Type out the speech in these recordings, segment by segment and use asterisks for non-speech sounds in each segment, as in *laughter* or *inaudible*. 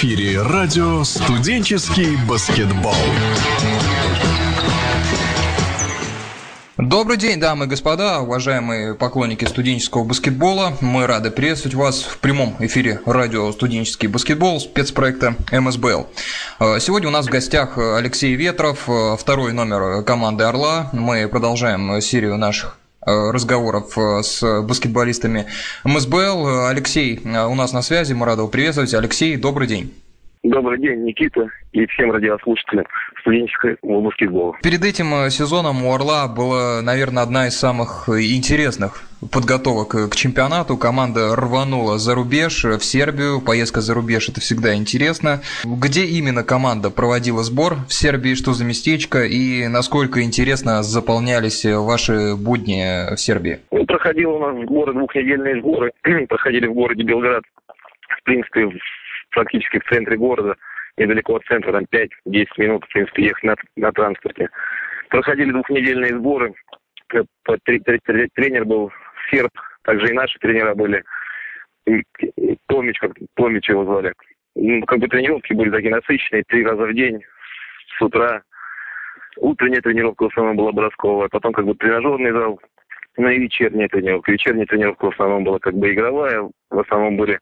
эфире радио «Студенческий баскетбол». Добрый день, дамы и господа, уважаемые поклонники студенческого баскетбола. Мы рады приветствовать вас в прямом эфире радио «Студенческий баскетбол» спецпроекта МСБЛ. Сегодня у нас в гостях Алексей Ветров, второй номер команды «Орла». Мы продолжаем серию наших Э, разговоров э, с баскетболистами МСБЛ. Алексей э, у нас на связи, мы рады его приветствовать. Алексей, добрый день. Добрый день, Никита и всем радиослушателям студенческого баскетбола. Перед этим сезоном у Орла была, наверное, одна из самых интересных подготовок к чемпионату. Команда рванула за рубеж, в Сербию. Поездка за рубеж – это всегда интересно. Где именно команда проводила сбор в Сербии, что за местечко, и насколько интересно заполнялись ваши будни в Сербии? Ну, проходил у нас сборы, двухнедельные сборы. *clears throat* Проходили в городе Белград. В принципе, практически в центре города, недалеко от центра, там 5-10 минут, в принципе, ехать на, на транспорте. Проходили двухнедельные сборы. Тренер был серб, также и наши тренера были. Томич, как Томич его звали. Ну, как бы тренировки были такие насыщенные, три раза в день, с утра. Утренняя тренировка в основном была бросковая, потом как бы тренажерный зал, ну и вечерняя тренировка. Вечерняя тренировка в основном была как бы игровая, в основном были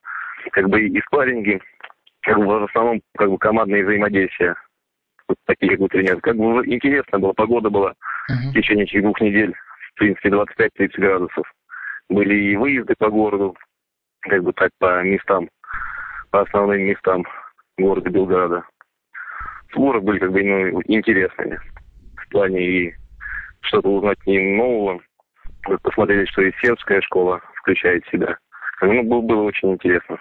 как бы и спарринги, как бы в основном как бы командные взаимодействия. Вот такие как бы тренировки. Как бы интересно было, погода была uh-huh. в течение этих двух недель, в принципе, 25-30 градусов были и выезды по городу, как бы так по местам, по основным местам города Белграда. Сборы были как бы ну, интересными в плане и что-то узнать не нового. Посмотрели, что и сербская школа включает в себя. Ну, было, было очень интересно.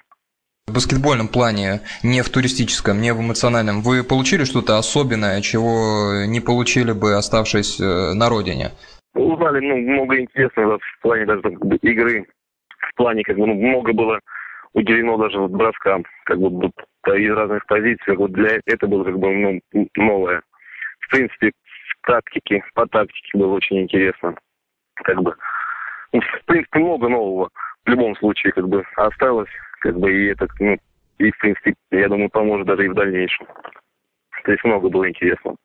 В баскетбольном плане, не в туристическом, не в эмоциональном, вы получили что-то особенное, чего не получили бы, оставшись э, на родине? Узнали ну, много интересного в плане даже как бы, игры, в плане как бы ну, много было уделено даже вот броскам, как бы из разных позиций, бы для это было как бы ну, новое. В принципе, в тактике, по тактике было очень интересно. Как бы, ну, в принципе, много нового в любом случае как бы осталось, как бы и это, ну, и в принципе, я думаю, поможет даже и в дальнейшем. То есть много было интересного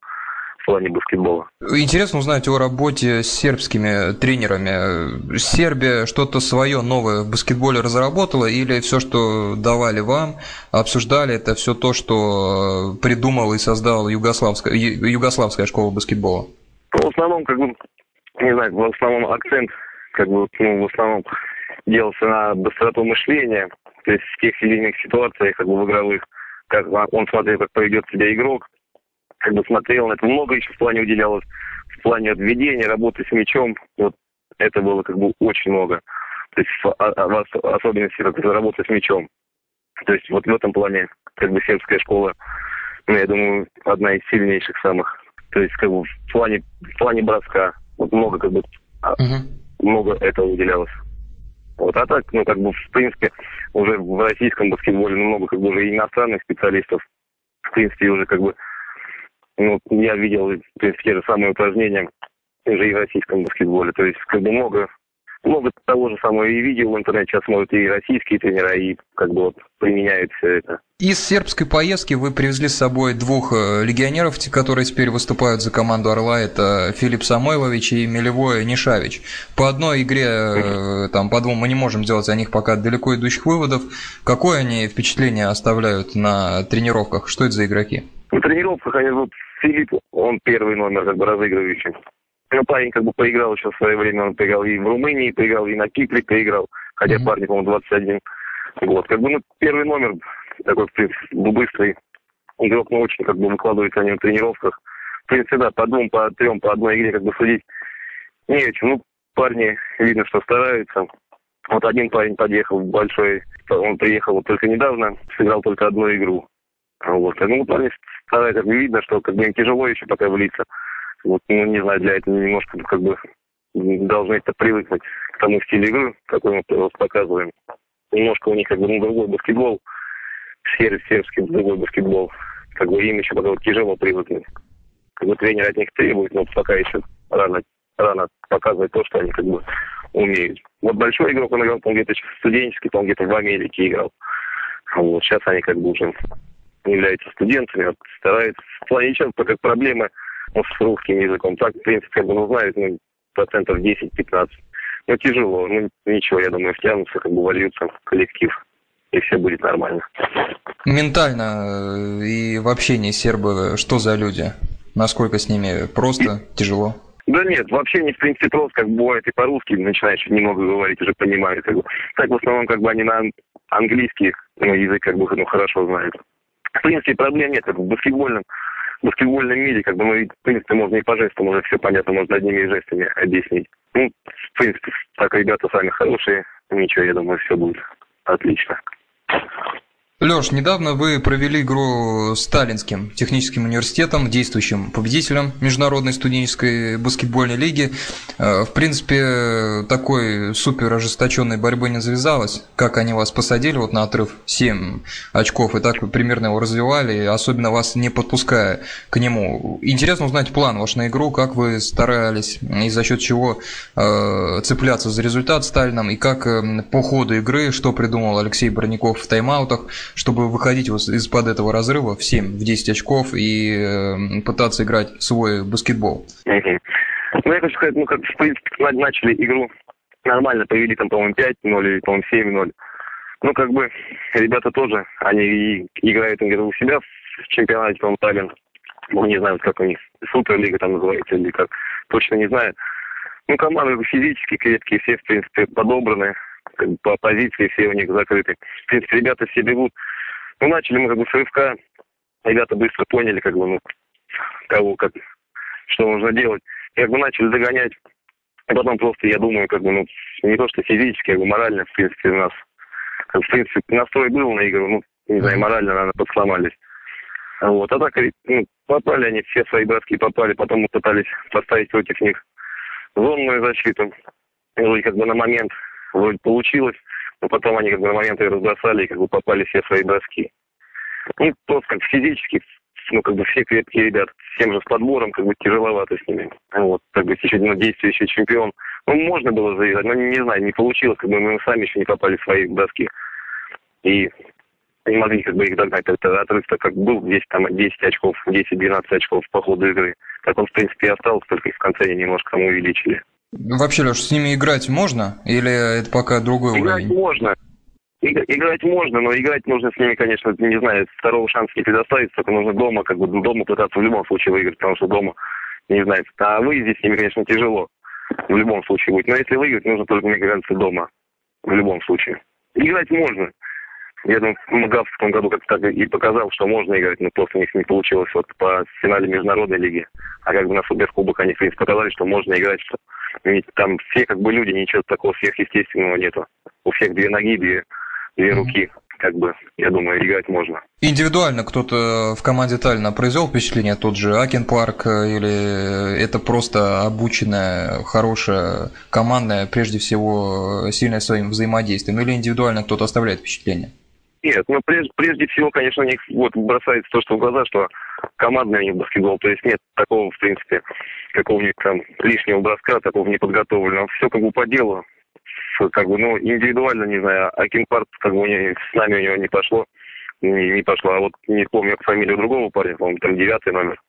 в плане баскетбола. Интересно узнать о работе с сербскими тренерами. Сербия что-то свое новое в баскетболе разработала или все, что давали вам, обсуждали, это все то, что придумал и создал югославская, югославская школа баскетбола? В основном, как бы, не знаю, в основном акцент, как бы, ну, в основном делался на быстроту мышления, то есть в тех или иных ситуациях, как бы в игровых, как он смотрел, как поведет себя игрок, как бы смотрел на это. Много еще в плане уделялось, в плане отведения, работы с мячом. Вот это было как бы очень много. То есть в, а, а, в особенности как работы с мячом. То есть вот в этом плане как бы сербская школа, ну, я думаю, одна из сильнейших самых. То есть как бы в плане, в плане броска вот много как бы uh-huh. много этого уделялось. Вот, а так, ну, как бы, в принципе, уже в российском баскетболе много, как бы, уже иностранных специалистов, в принципе, уже, как бы, ну, я видел, в принципе, те же самые упражнения уже и в российском баскетболе. То есть, как бы много, много того же самого и видео в интернете сейчас смотрят и российские тренера, и как бы вот применяют все это. Из сербской поездки вы привезли с собой двух э, легионеров, которые теперь выступают за команду «Орла». Это Филипп Самойлович и Милевой Нишавич. По одной игре, э, там, по двум мы не можем сделать о них пока далеко идущих выводов. Какое они впечатление оставляют на тренировках? Что это за игроки? На тренировках они вот Филипп, он первый номер, как бы разыгрывающий. Ну, парень как бы поиграл еще в свое время, он поиграл и в Румынии, поиграл и на Кипре поиграл, хотя mm-hmm. парень, по-моему, 21 год. Как бы, ну, первый номер, такой, в принципе, быстрый игрок, ну, очень, как бы, выкладывается о нем в тренировках. В принципе, да, по двум, по трем, по одной игре, как бы, судить не о чем. Ну, парни, видно, что стараются. Вот один парень подъехал большой, он приехал вот только недавно, сыграл только одну игру. Вот. Ну, парни стараются, видно, что как бы им тяжело еще пока влиться. Вот, ну, не знаю, для этого немножко как бы должны это привыкнуть к тому стилю игры, какой мы вот показываем. Немножко у них как бы ну, другой баскетбол, серб, сербский другой баскетбол. Как бы им еще пока вот тяжело привыкнуть. Как бы тренер от них требует, но пока еще рано, рано показывать то, что они как бы умеют. Вот большой игрок, он играл, он где-то студенческий, он где-то в Америке играл. Вот сейчас они как бы уже являются студентами, вот, стараются. В плане часто как проблемы ну, с русским языком. Так, в принципе, как бы, ну, знают, ну, процентов 10-15. Ну, тяжело. Ну, ничего, я думаю, втянутся, как бы вольются в коллектив, и все будет нормально. Ментально э, и в общении сербы что за люди? Насколько с ними просто, тяжело? Да нет, вообще не в принципе просто, как бывает и по-русски начинаешь немного говорить, уже понимают. Как бы. Так в основном как бы они на английский ну, язык как бы ну, хорошо знают. В принципе, проблем нет, как в баскетбольном, баскетбольном мире, как бы, ну, в принципе, можно и по жестам уже все понятно, можно одними жестами объяснить. Ну, в принципе, так ребята сами хорошие, ничего, я думаю, все будет отлично. Леш, недавно вы провели игру с Сталинским техническим университетом, действующим победителем Международной студенческой баскетбольной лиги. Э, в принципе, такой супер ожесточенной борьбы не завязалось. Как они вас посадили вот на отрыв 7 очков, и так вы примерно его развивали, особенно вас не подпуская к нему. Интересно узнать план ваш на игру, как вы старались и за счет чего э, цепляться за результат Сталином, и как э, по ходу игры, что придумал Алексей Броняков в тайм-аутах, чтобы выходить из-под этого разрыва в 7, в 10 очков и э, пытаться играть свой баскетбол? Ну, я хочу сказать, ну, как, в принципе, начали игру нормально, повели там, по-моему, 5-0 или, по-моему, 7-0. Ну, как бы, ребята тоже, они играют игру у себя в чемпионате, по-моему, Таллин. Ну, не знаю, как у них, Суперлига там называется или как, точно не знаю. Ну, команды физически крепкие, все, в принципе, подобраны по позиции все у них закрыты. В принципе, ребята все бегут. Ну, начали мы как бы с рывка. Ребята быстро поняли, как бы, ну, кого, как, что нужно делать. И как бы начали догонять. И потом просто, я думаю, как бы, ну, не то что физически, как бы морально, в принципе, у нас, в принципе, настрой был на игру, ну, не знаю, морально, наверное, подсломались. Вот, а так, ну, попали они, все свои братские попали, потом мы пытались поставить против них зонную защиту. И как бы на момент вроде получилось, но потом они как бы на моменты разбросали и как бы попали все свои броски. Ну, просто как физически, ну, как бы все крепкие ребят, всем же с подбором, как бы тяжеловато с ними. Вот, как бы еще ну, действующий чемпион. Ну, можно было завязать, но не знаю, не получилось, как бы мы сами еще не попали в свои броски. И не могли как бы их догнать. Это отрыв так как был 10, там, 10 очков, 10-12 очков по ходу игры. Так он, в принципе, и остался, только в конце они немножко там увеличили. Вообще, Леш, с ними играть можно? Или это пока другой играть уровень? можно. Играть можно, но играть нужно с ними, конечно, не знаю, второго шанса не предоставить, только нужно дома, как бы дома пытаться в любом случае выиграть, потому что дома, не знаю, а выезде с ними, конечно, тяжело. В любом случае будет. Но если выиграть, нужно только, мне кажется, дома. В любом случае. Играть можно. Я думаю, Магав в том году как-то так и показал, что можно играть, но просто у них не получилось вот по финале международной лиги. А как бы на суперкубок они, в принципе, показали, что можно играть, что ведь там все как бы люди, ничего такого сверхъестественного нету. У всех две ноги, две, две руки. Как бы, я думаю, играть можно. Индивидуально кто-то в команде Таллина произвел впечатление, тот же Акен Парк, или это просто обученная, хорошая, командная, прежде всего, сильная своим взаимодействием, или индивидуально кто-то оставляет впечатление? Нет, ну прежде, прежде всего, конечно, у них вот бросается то, что в глаза, что командный у них баскетбол, то есть нет такого, в принципе, какого-нибудь там лишнего броска, такого неподготовленного. Все как бы по делу, как бы, ну, индивидуально, не знаю, а Кинпарт, как бы, у него, с нами у него не пошло, не, не пошло, а вот не помню фамилию другого парня, по-моему, там девятый номер,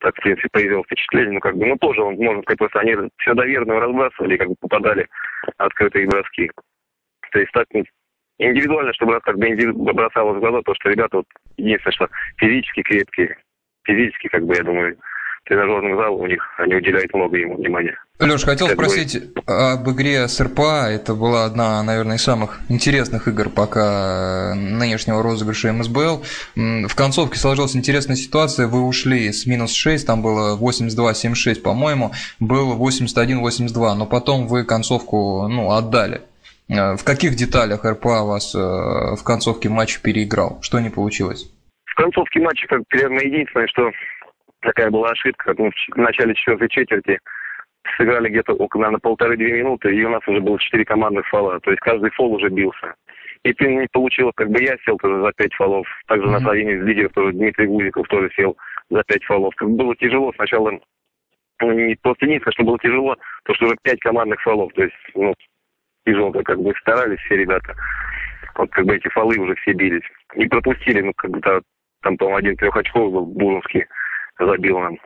так, в принципе, произвел впечатление, ну, как бы, ну, тоже, он, можно сказать, просто они все доверно разбрасывали, как бы попадали открытые броски. То есть так ну, индивидуально, чтобы как бы бросалось в глаза то, что ребята вот единственное, что физически крепкие, физически, как бы, я думаю, тренажерный зал у них, они уделяют много ему внимания. Леш, хотел как спросить об игре с РПА. Это была одна, наверное, из самых интересных игр пока нынешнего розыгрыша МСБЛ. В концовке сложилась интересная ситуация. Вы ушли с минус 6, там было 82-76, по-моему, было 81-82, но потом вы концовку ну, отдали. Э, в каких деталях РПА вас э, в концовке матча переиграл? Что не получилось? В концовке матча, как примерно единственное, что такая была ошибка, ну, в начале четвертой четверти сыграли где-то около, наверное, полторы-две минуты, и у нас уже было четыре командных фола, то есть каждый фол уже бился. И ты не получилось, как бы я сел тоже за пять фолов, также mm-hmm. на половине из лидеров тоже Дмитрий Гузиков тоже сел за пять фолов. Как бы было тяжело сначала, ну, не просто не что было тяжело, то что уже пять командных фолов, то есть, ну, тяжело, как бы старались все ребята. Вот как бы эти фолы уже все бились. И пропустили, ну, как бы там, по-моему, один трехочковый был, Бурунский, забил нам.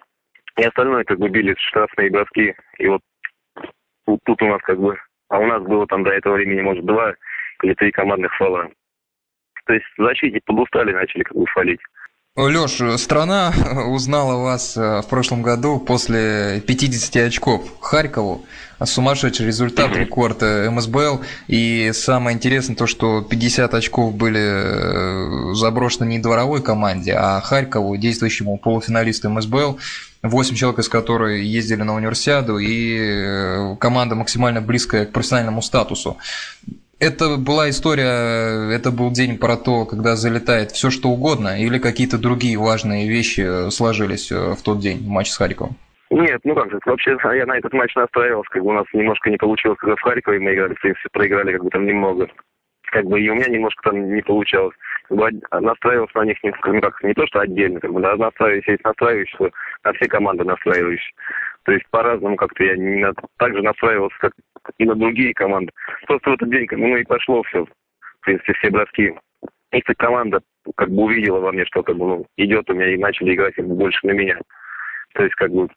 И остальное как бы били штрафные броски. И вот тут, тут у нас как бы... А у нас было там до этого времени, может, два или три командных фола. То есть защитники подустали, начали как бы фалить. Леш, страна *laughs* узнала вас э, в прошлом году после 50 очков Харькову. Сумасшедший результат, рекорд э, МСБЛ. И самое интересное то, что 50 очков были э, заброшены не дворовой команде, а Харькову, действующему полуфиналисту МСБЛ. 8 человек из которых ездили на универсиаду, и команда максимально близкая к профессиональному статусу это была история, это был день про то, когда залетает все что угодно, или какие-то другие важные вещи сложились э, в тот день в матче с Харьковом? Нет, ну как же, вообще я на этот матч настраивался, как бы у нас немножко не получилось, когда в Харькове мы играли, в принципе, проиграли как бы там немного. Как бы и у меня немножко там не получалось. Как бы настраивался на них ну, как, не то, что отдельно, как бы, да, настраиваюсь, есть настраивающийся, на все команды настраиваюсь. То есть по-разному как-то я не на, так же настраивался, как и на другие команды. Просто в этот день, ну и пошло все, в принципе, все броски. Эта команда как бы увидела во мне, что как бы ну, идет у меня и начали играть больше на меня. То есть как бы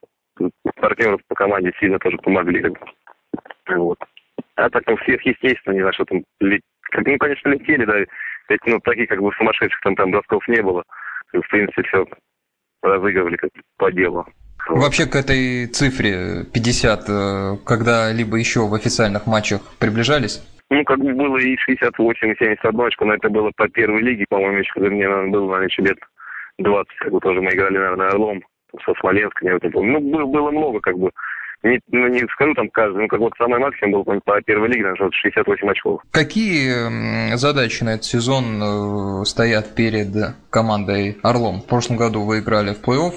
партнеры по команде сильно тоже помогли. Как бы. Вот. А так, ну, всех, естественно, не знаю, что там, как, ну, конечно, летели, да, ведь, ну, таких, как бы, сумасшедших там, там бросков не было. В принципе, все разыгрывали как по делу. Вообще к этой цифре 50 э, когда-либо еще в официальных матчах приближались? Ну, как бы было и 68, и 71 очко, но это было по первой лиге, по-моему, еще, когда мне наверное, было, наверное, еще лет 20, как бы тоже мы играли, наверное, Орлом со Смоленском, я вот не помню. Ну, было, было много, как бы. Не, ну, не скажу там каждый, ну, как вот самый максимум был по первой лиге, наверное, 68 очков. Какие задачи на этот сезон э, стоят перед командой Орлом? В прошлом году вы играли в плей-офф,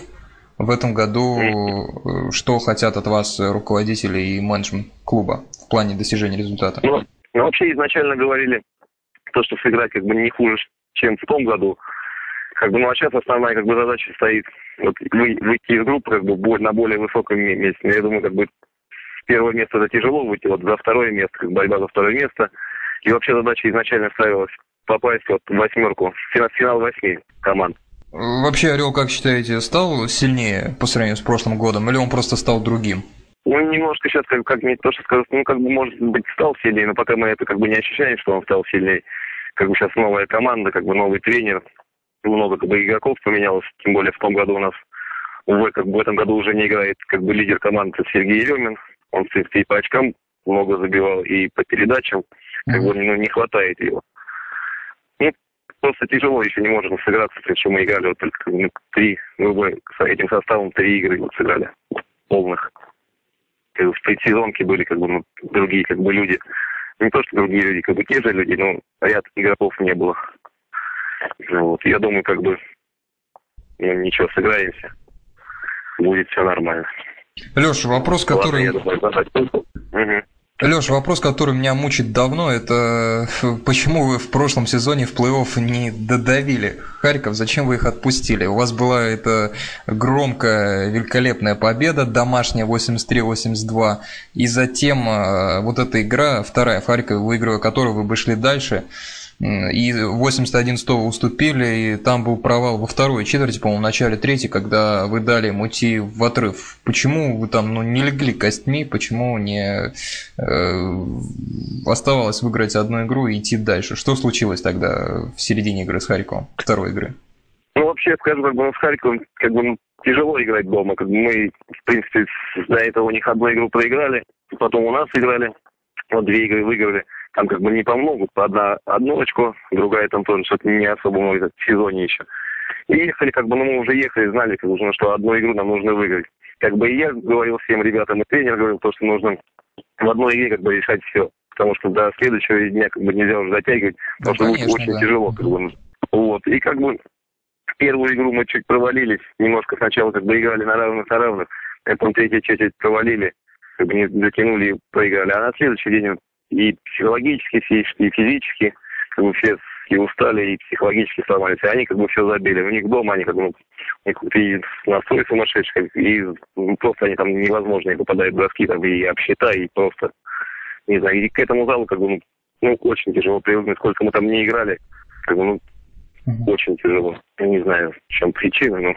в этом году э, что хотят от вас руководители и менеджмент клуба в плане достижения результата? Ну, ну, вообще изначально говорили, то, что сыграть как бы не хуже, чем в том году. Как бы, ну, а сейчас основная как бы задача стоит вот, выйти из группы как бы на более высоком месте. Я думаю, как бы с первого места это тяжело выйти, вот за второе место, как борьба за второе место. И вообще задача изначально ставилась попасть вот в восьмерку, в финал восьми команд. Вообще Орел, как считаете, стал сильнее по сравнению с прошлым годом, или он просто стал другим? Ну, немножко сейчас, как, как не то, что сказать, ну, как бы, может быть, стал сильнее, но пока мы это как бы не ощущаем, что он стал сильнее. Как бы сейчас новая команда, как бы новый тренер, много как бы игроков поменялось, тем более в том году у нас, увы, как бы в этом году уже не играет как бы лидер команды Сергей Еремин. Он, в принципе, и по очкам много забивал, и по передачам, как бы, ну, не хватает его просто тяжело, еще не можем сыграться, причем мы играли вот только ну, три, мы с этим составом три игры вот сыграли полных. в предсезонке были как бы ну, другие как бы люди. Не то, что другие люди, как бы те же люди, но ряд игроков не было. Ну, вот. Я думаю, как бы ну, ничего, сыграемся. Будет все нормально. Леша, вопрос, который... Ладно, я думаю, угу. Леша, вопрос, который меня мучит давно, это почему вы в прошлом сезоне в плей-офф не додавили Харьков, зачем вы их отпустили? У вас была эта громкая, великолепная победа, домашняя 83-82, и затем э, вот эта игра, вторая в Харькове, выигрывая которую вы бы шли дальше, и 81-100 уступили, и там был провал во второй четверти, по-моему, в начале третьей, когда вы дали ему идти в отрыв. Почему вы там ну, не легли костьми, почему не э, оставалось выиграть одну игру и идти дальше? Что случилось тогда в середине игры с Харьковом, второй игры? Ну, вообще, скажем, бы ну, с Харьковом как бы, тяжело играть дома. Как бы мы, в принципе, до этого у них одну игру проиграли, потом у нас играли, вот две игры выиграли там как бы не помогут, одна одну очко, другая там тоже что-то не особо много в сезоне еще. И ехали, как бы, ну мы уже ехали, знали, как бы, что одну игру нам нужно выиграть. Как бы и я говорил всем ребятам, и тренер говорил, то, что нужно в одной игре как бы решать все. Потому что до следующего дня как бы нельзя уже затягивать, потому ну, что будет очень да. тяжело. Как бы. Вот. И как бы первую игру мы чуть провалились, немножко сначала как бы играли на равных на равных, потом третью четверть провалили, как бы не затянули и проиграли. А на следующий день и психологически и физически, как бы все и устали, и психологически сломались. И они как бы все забили. У них дома они как бы, ну, и настрой сумасшедший, и ну, просто они там невозможно, они попадают в броски, там, и обсчета, и просто, не знаю, и к этому залу как бы, ну, ну очень тяжело привыкнуть, сколько мы там не играли. Как бы, ну. Очень тяжело. Не знаю, в чем причина, но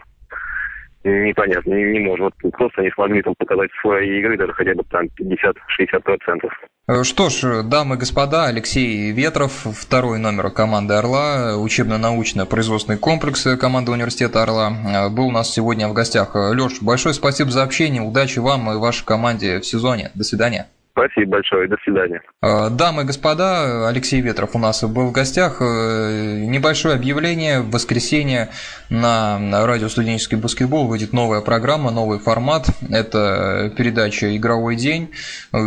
непонятно, не, не может. Вот просто не смогли там показать свои игры, даже хотя бы там 50-60%. Э, что ж, дамы и господа, Алексей Ветров, второй номер команды «Орла», учебно-научно-производственный комплекс команды университета «Орла», э, был у нас сегодня в гостях. Леш, большое спасибо за общение, удачи вам и вашей команде в сезоне. До свидания. Спасибо большое, до свидания. А, дамы и господа, Алексей Ветров у нас был в гостях. Э, небольшое объявление. В воскресенье на радио «Студенческий баскетбол» выйдет новая программа, новый формат. Это передача «Игровой день». Э,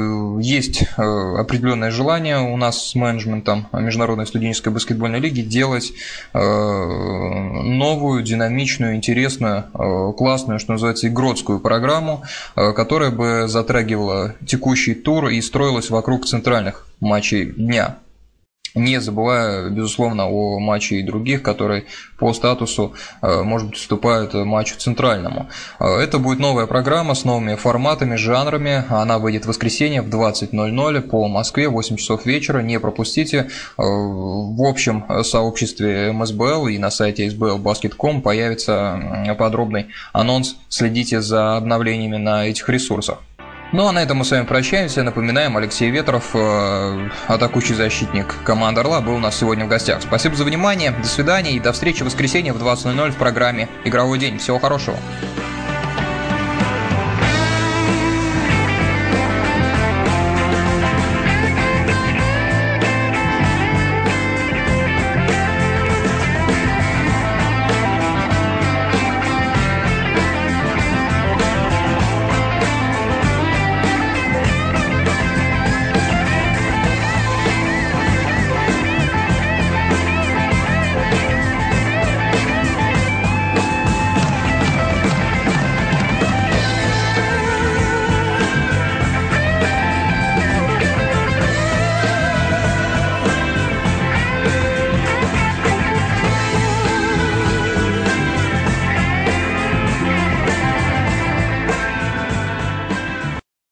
есть э, определенное желание у нас с менеджментом Международной студенческой баскетбольной лиги делать новую, динамичную, интересную, классную, что называется, игротскую программу, которая бы затрагивала текущий тур тур и строилась вокруг центральных матчей дня. Не забывая, безусловно, о матче и других, которые по статусу, э, может быть, уступают матчу центральному. Э, это будет новая программа с новыми форматами, жанрами. Она выйдет в воскресенье в 20.00 по Москве, 8 часов вечера. Не пропустите. Э, в общем сообществе МСБЛ и на сайте sblbasket.com появится подробный анонс. Следите за обновлениями на этих ресурсах. Ну а на этом мы с вами прощаемся. Напоминаем, Алексей Ветров, э, атакующий защитник команды Орла, был у нас сегодня в гостях. Спасибо за внимание, до свидания и до встречи в воскресенье в 20.00 в программе «Игровой день». Всего хорошего.